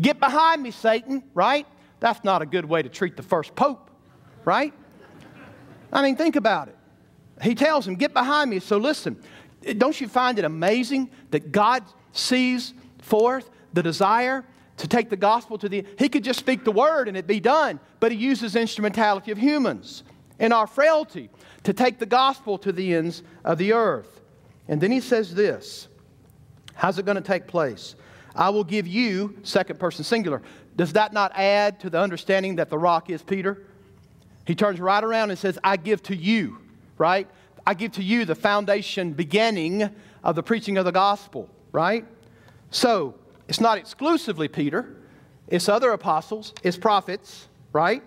Get behind me, Satan, right? That's not a good way to treat the first pope, right? I mean, think about it. He tells him, Get behind me. So listen, don't you find it amazing that God sees forth the desire to take the gospel to the he could just speak the word and it'd be done but he uses instrumentality of humans and our frailty to take the gospel to the ends of the earth and then he says this how's it going to take place I will give you, second person singular. Does that not add to the understanding that the rock is Peter? He turns right around and says, I give to you, right? I give to you the foundation beginning of the preaching of the gospel, right? So it's not exclusively Peter, it's other apostles, it's prophets, right?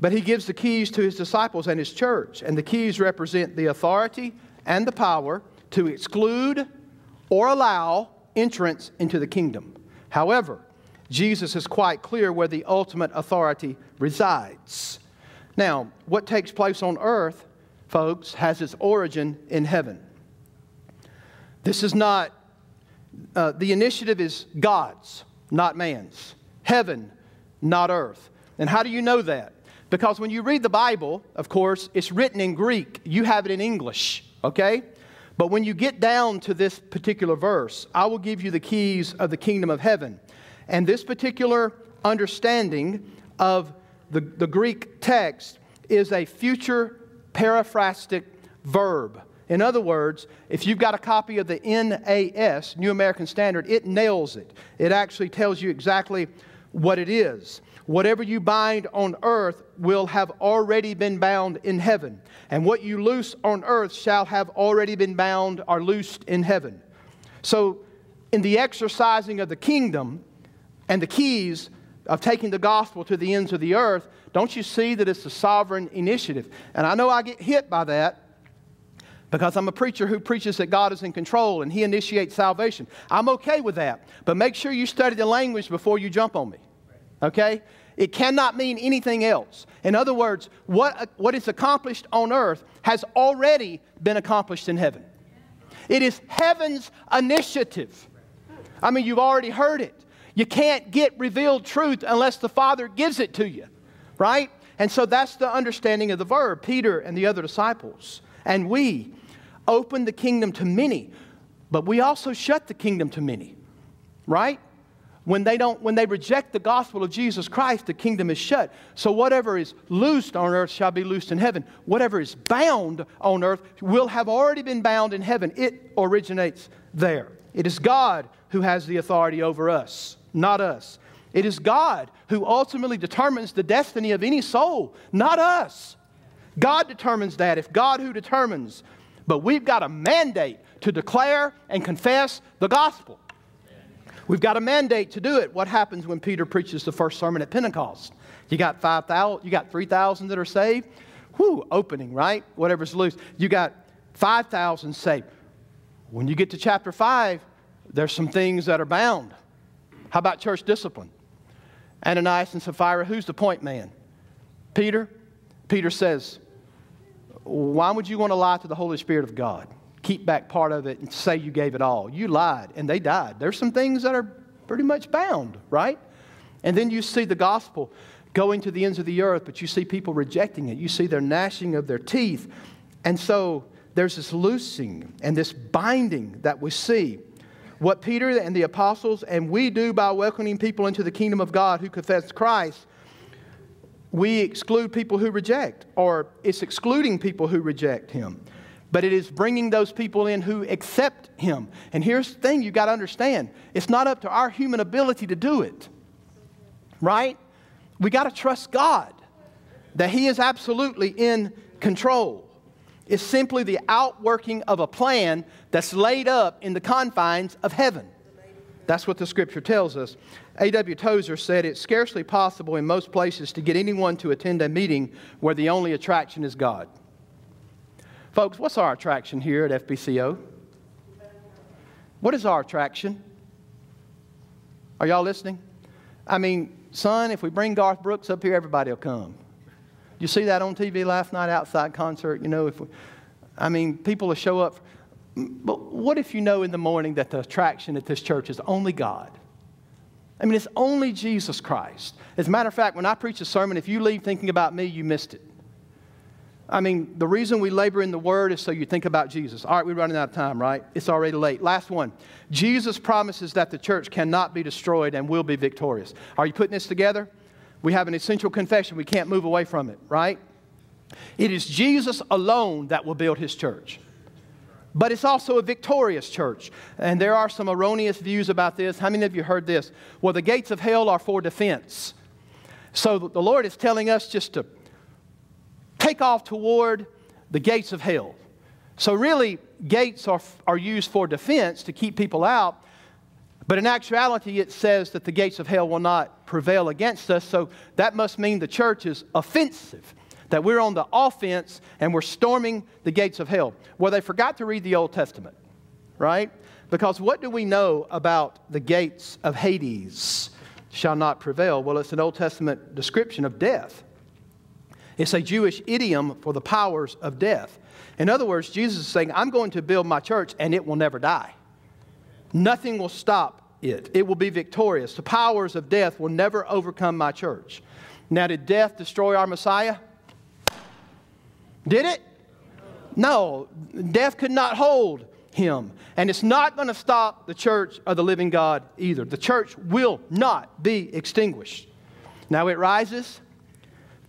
But he gives the keys to his disciples and his church. And the keys represent the authority and the power to exclude or allow entrance into the kingdom. However, Jesus is quite clear where the ultimate authority resides. Now, what takes place on earth, folks, has its origin in heaven. This is not, uh, the initiative is God's, not man's. Heaven, not earth. And how do you know that? Because when you read the Bible, of course, it's written in Greek. You have it in English, okay? But when you get down to this particular verse, I will give you the keys of the kingdom of heaven. And this particular understanding of the, the Greek text is a future periphrastic verb. In other words, if you've got a copy of the NAS, New American Standard, it nails it. It actually tells you exactly what it is. Whatever you bind on earth will have already been bound in heaven, and what you loose on earth shall have already been bound or loosed in heaven. So, in the exercising of the kingdom and the keys of taking the gospel to the ends of the earth, don't you see that it's a sovereign initiative? And I know I get hit by that because I'm a preacher who preaches that God is in control and He initiates salvation. I'm okay with that. But make sure you study the language before you jump on me. Okay? It cannot mean anything else. In other words, what, what is accomplished on earth has already been accomplished in heaven. It is heaven's initiative. I mean, you've already heard it. You can't get revealed truth unless the Father gives it to you, right? And so that's the understanding of the verb. Peter and the other disciples and we open the kingdom to many, but we also shut the kingdom to many, right? When they don't, when they reject the gospel of Jesus Christ, the kingdom is shut. So whatever is loosed on earth shall be loosed in heaven. Whatever is bound on earth will have already been bound in heaven. It originates there. It is God who has the authority over us, not us. It is God who ultimately determines the destiny of any soul, not us. God determines that, if God who determines. But we've got a mandate to declare and confess the gospel. We've got a mandate to do it. What happens when Peter preaches the first sermon at Pentecost? You got 5,000, you got 3,000 that are saved. Whoo, opening, right? Whatever's loose. You got 5,000 saved. When you get to chapter 5, there's some things that are bound. How about church discipline? Ananias and Sapphira, who's the point man? Peter? Peter says, Why would you want to lie to the Holy Spirit of God? keep back part of it and say you gave it all. You lied and they died. There's some things that are pretty much bound, right? And then you see the gospel going to the ends of the earth, but you see people rejecting it. You see their gnashing of their teeth. And so there's this loosing and this binding that we see. What Peter and the apostles and we do by welcoming people into the kingdom of God who confess Christ, we exclude people who reject, or it's excluding people who reject him but it is bringing those people in who accept him. And here's the thing you got to understand it's not up to our human ability to do it, right? We got to trust God that he is absolutely in control. It's simply the outworking of a plan that's laid up in the confines of heaven. That's what the scripture tells us. A.W. Tozer said it's scarcely possible in most places to get anyone to attend a meeting where the only attraction is God. Folks, what's our attraction here at FBCO? What is our attraction? Are y'all listening? I mean, son, if we bring Garth Brooks up here, everybody will come. You see that on TV last night, outside concert? You know, if we, I mean, people will show up. But what if you know in the morning that the attraction at this church is only God? I mean, it's only Jesus Christ. As a matter of fact, when I preach a sermon, if you leave thinking about me, you missed it. I mean, the reason we labor in the Word is so you think about Jesus. All right, we're running out of time, right? It's already late. Last one. Jesus promises that the church cannot be destroyed and will be victorious. Are you putting this together? We have an essential confession. We can't move away from it, right? It is Jesus alone that will build his church. But it's also a victorious church. And there are some erroneous views about this. How many of you heard this? Well, the gates of hell are for defense. So the Lord is telling us just to take off toward the gates of hell. So, really, gates are, are used for defense to keep people out. But in actuality, it says that the gates of hell will not prevail against us. So, that must mean the church is offensive, that we're on the offense and we're storming the gates of hell. Well, they forgot to read the Old Testament, right? Because what do we know about the gates of Hades shall not prevail? Well, it's an Old Testament description of death. It's a Jewish idiom for the powers of death. In other words, Jesus is saying, I'm going to build my church and it will never die. Nothing will stop it. It will be victorious. The powers of death will never overcome my church. Now, did death destroy our Messiah? Did it? No. Death could not hold him. And it's not going to stop the church of the living God either. The church will not be extinguished. Now it rises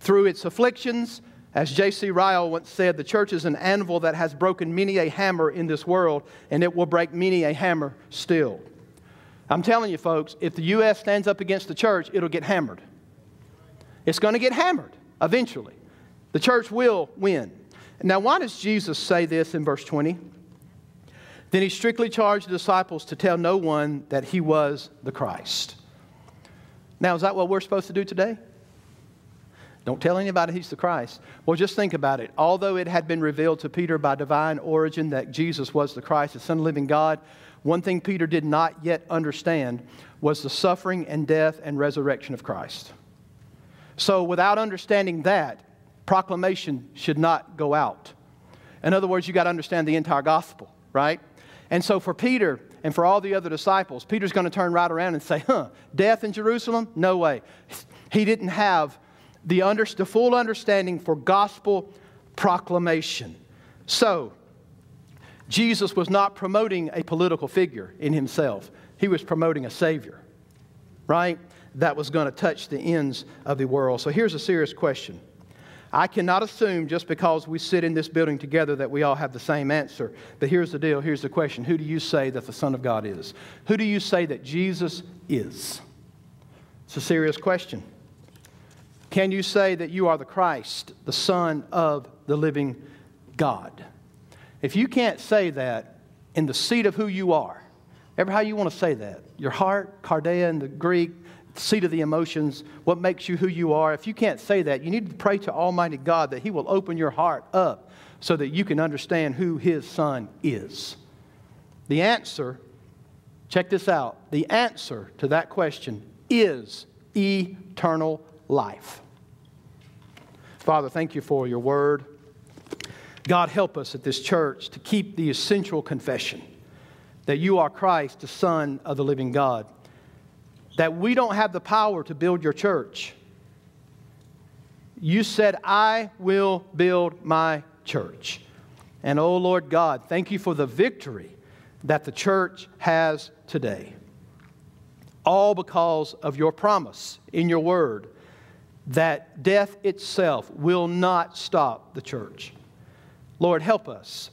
through its afflictions. As J.C. Ryle once said, the church is an anvil that has broken many a hammer in this world, and it will break many a hammer still. I'm telling you, folks, if the U.S. stands up against the church, it'll get hammered. It's going to get hammered eventually. The church will win. Now, why does Jesus say this in verse 20? Then he strictly charged the disciples to tell no one that he was the Christ. Now, is that what we're supposed to do today? Don't tell anybody he's the Christ. Well, just think about it. Although it had been revealed to Peter by divine origin that Jesus was the Christ, the Son of the living God, one thing Peter did not yet understand was the suffering and death and resurrection of Christ. So, without understanding that, proclamation should not go out. In other words, you got to understand the entire gospel, right? And so for Peter and for all the other disciples, Peter's going to turn right around and say, huh, death in Jerusalem? No way. He didn't have the, under, the full understanding for gospel proclamation. So, Jesus was not promoting a political figure in himself, he was promoting a Savior, right? That was going to touch the ends of the world. So, here's a serious question I cannot assume just because we sit in this building together that we all have the same answer. But here's the deal here's the question Who do you say that the Son of God is? Who do you say that Jesus is? It's a serious question. Can you say that you are the Christ, the Son of the living God? If you can't say that in the seat of who you are, ever how you want to say that, your heart, cardia in the Greek, seat of the emotions, what makes you who you are. If you can't say that, you need to pray to Almighty God that He will open your heart up so that you can understand who His Son is. The answer, check this out, the answer to that question is eternal life. Father, thank you for your word. God, help us at this church to keep the essential confession that you are Christ, the Son of the living God that we don't have the power to build your church. You said, I will build my church. And oh Lord God, thank you for the victory that the church has today. All because of your promise in your word that death itself will not stop the church. Lord, help us.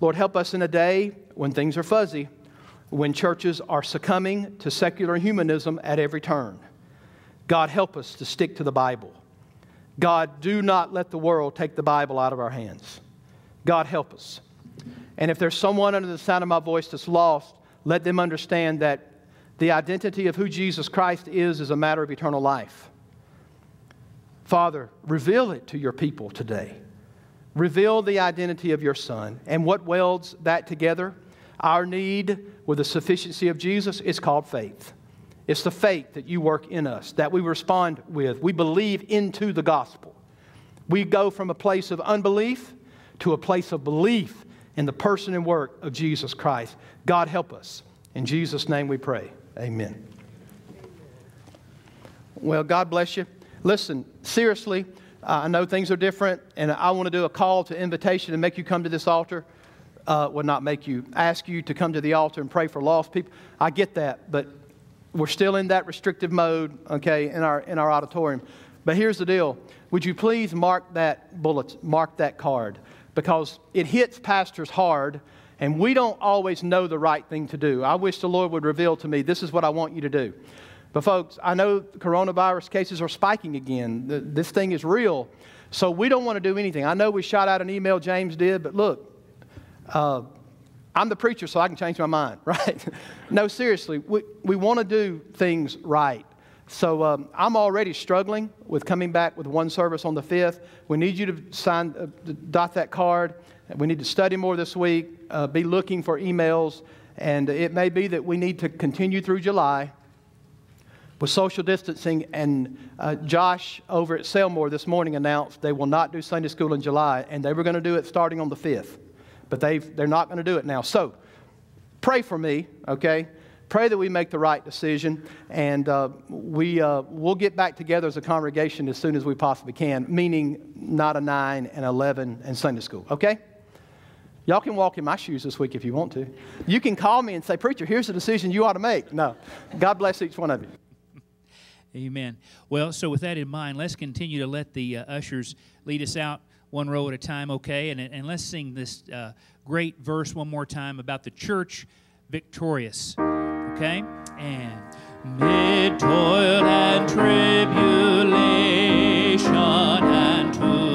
Lord, help us in a day when things are fuzzy when churches are succumbing to secular humanism at every turn. God, help us to stick to the Bible. God, do not let the world take the Bible out of our hands. God, help us. And if there's someone under the sound of my voice that's lost, let them understand that the identity of who Jesus Christ is is a matter of eternal life. Father, reveal it to your people today. Reveal the identity of your Son. And what welds that together? Our need with the sufficiency of Jesus is called faith. It's the faith that you work in us, that we respond with. We believe into the gospel. We go from a place of unbelief to a place of belief in the person and work of Jesus Christ. God help us. In Jesus' name we pray. Amen. Well, God bless you. Listen, seriously, I know things are different, and I want to do a call to invitation and make you come to this altar uh, would not make you ask you to come to the altar and pray for lost people. I get that, but we're still in that restrictive mode, okay, in our in our auditorium. But here's the deal: Would you please mark that bullet, mark that card, because it hits pastors hard, and we don't always know the right thing to do. I wish the Lord would reveal to me this is what I want you to do. But folks, I know coronavirus cases are spiking again. This thing is real. So we don't want to do anything. I know we shot out an email, James did, but look, uh, I'm the preacher, so I can change my mind, right? no, seriously, we, we want to do things right. So um, I'm already struggling with coming back with one service on the 5th. We need you to sign, uh, dot that card. We need to study more this week, uh, be looking for emails, and it may be that we need to continue through July with social distancing. And uh, Josh over at Selmore this morning announced they will not do Sunday school in July, and they were going to do it starting on the 5th but they they're not going to do it now. So pray for me, okay? Pray that we make the right decision, and uh, we, uh, we'll get back together as a congregation as soon as we possibly can, meaning not a 9 and 11 and Sunday school, okay? Y'all can walk in my shoes this week if you want to. You can call me and say, Preacher, here's the decision you ought to make. No. God bless each one of you. Amen. Well, so with that in mind, let's continue to let the uh, ushers lead us out one row at a time, okay? And, and let's sing this uh, great verse one more time about the church victorious, okay? And mid toil and tribulation and tumult